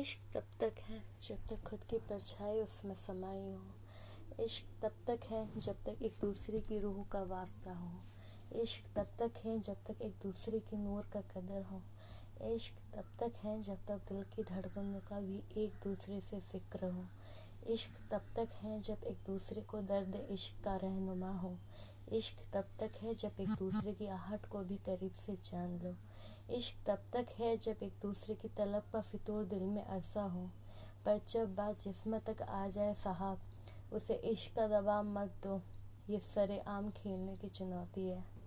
इश्क तब तक है जब तक खुद की परछाई उसमें समाई हो। इश्क तब तक है जब तक एक दूसरे की रूह का वास्ता हो। इश्क तब तक है जब तक एक दूसरे की नूर का कदर हो। इश्क तब तक है जब तक दिल की धड़कनों का भी एक दूसरे से ज़िक्र हो। इश्क तब तक है जब एक दूसरे को दर्द इश्क का रहनुमा हो। इश्क तब तक है जब एक दूसरे की आहट को भी करीब से जान लो। इश्क तब तक है जब एक दूसरे की तलब का फितूर दिल में अरसा हो। पर जब बात जिसम तक आ जाए साहब, उसे इश्क का दबाव मत दो। ये सरे आम खेलने की चुनौती है।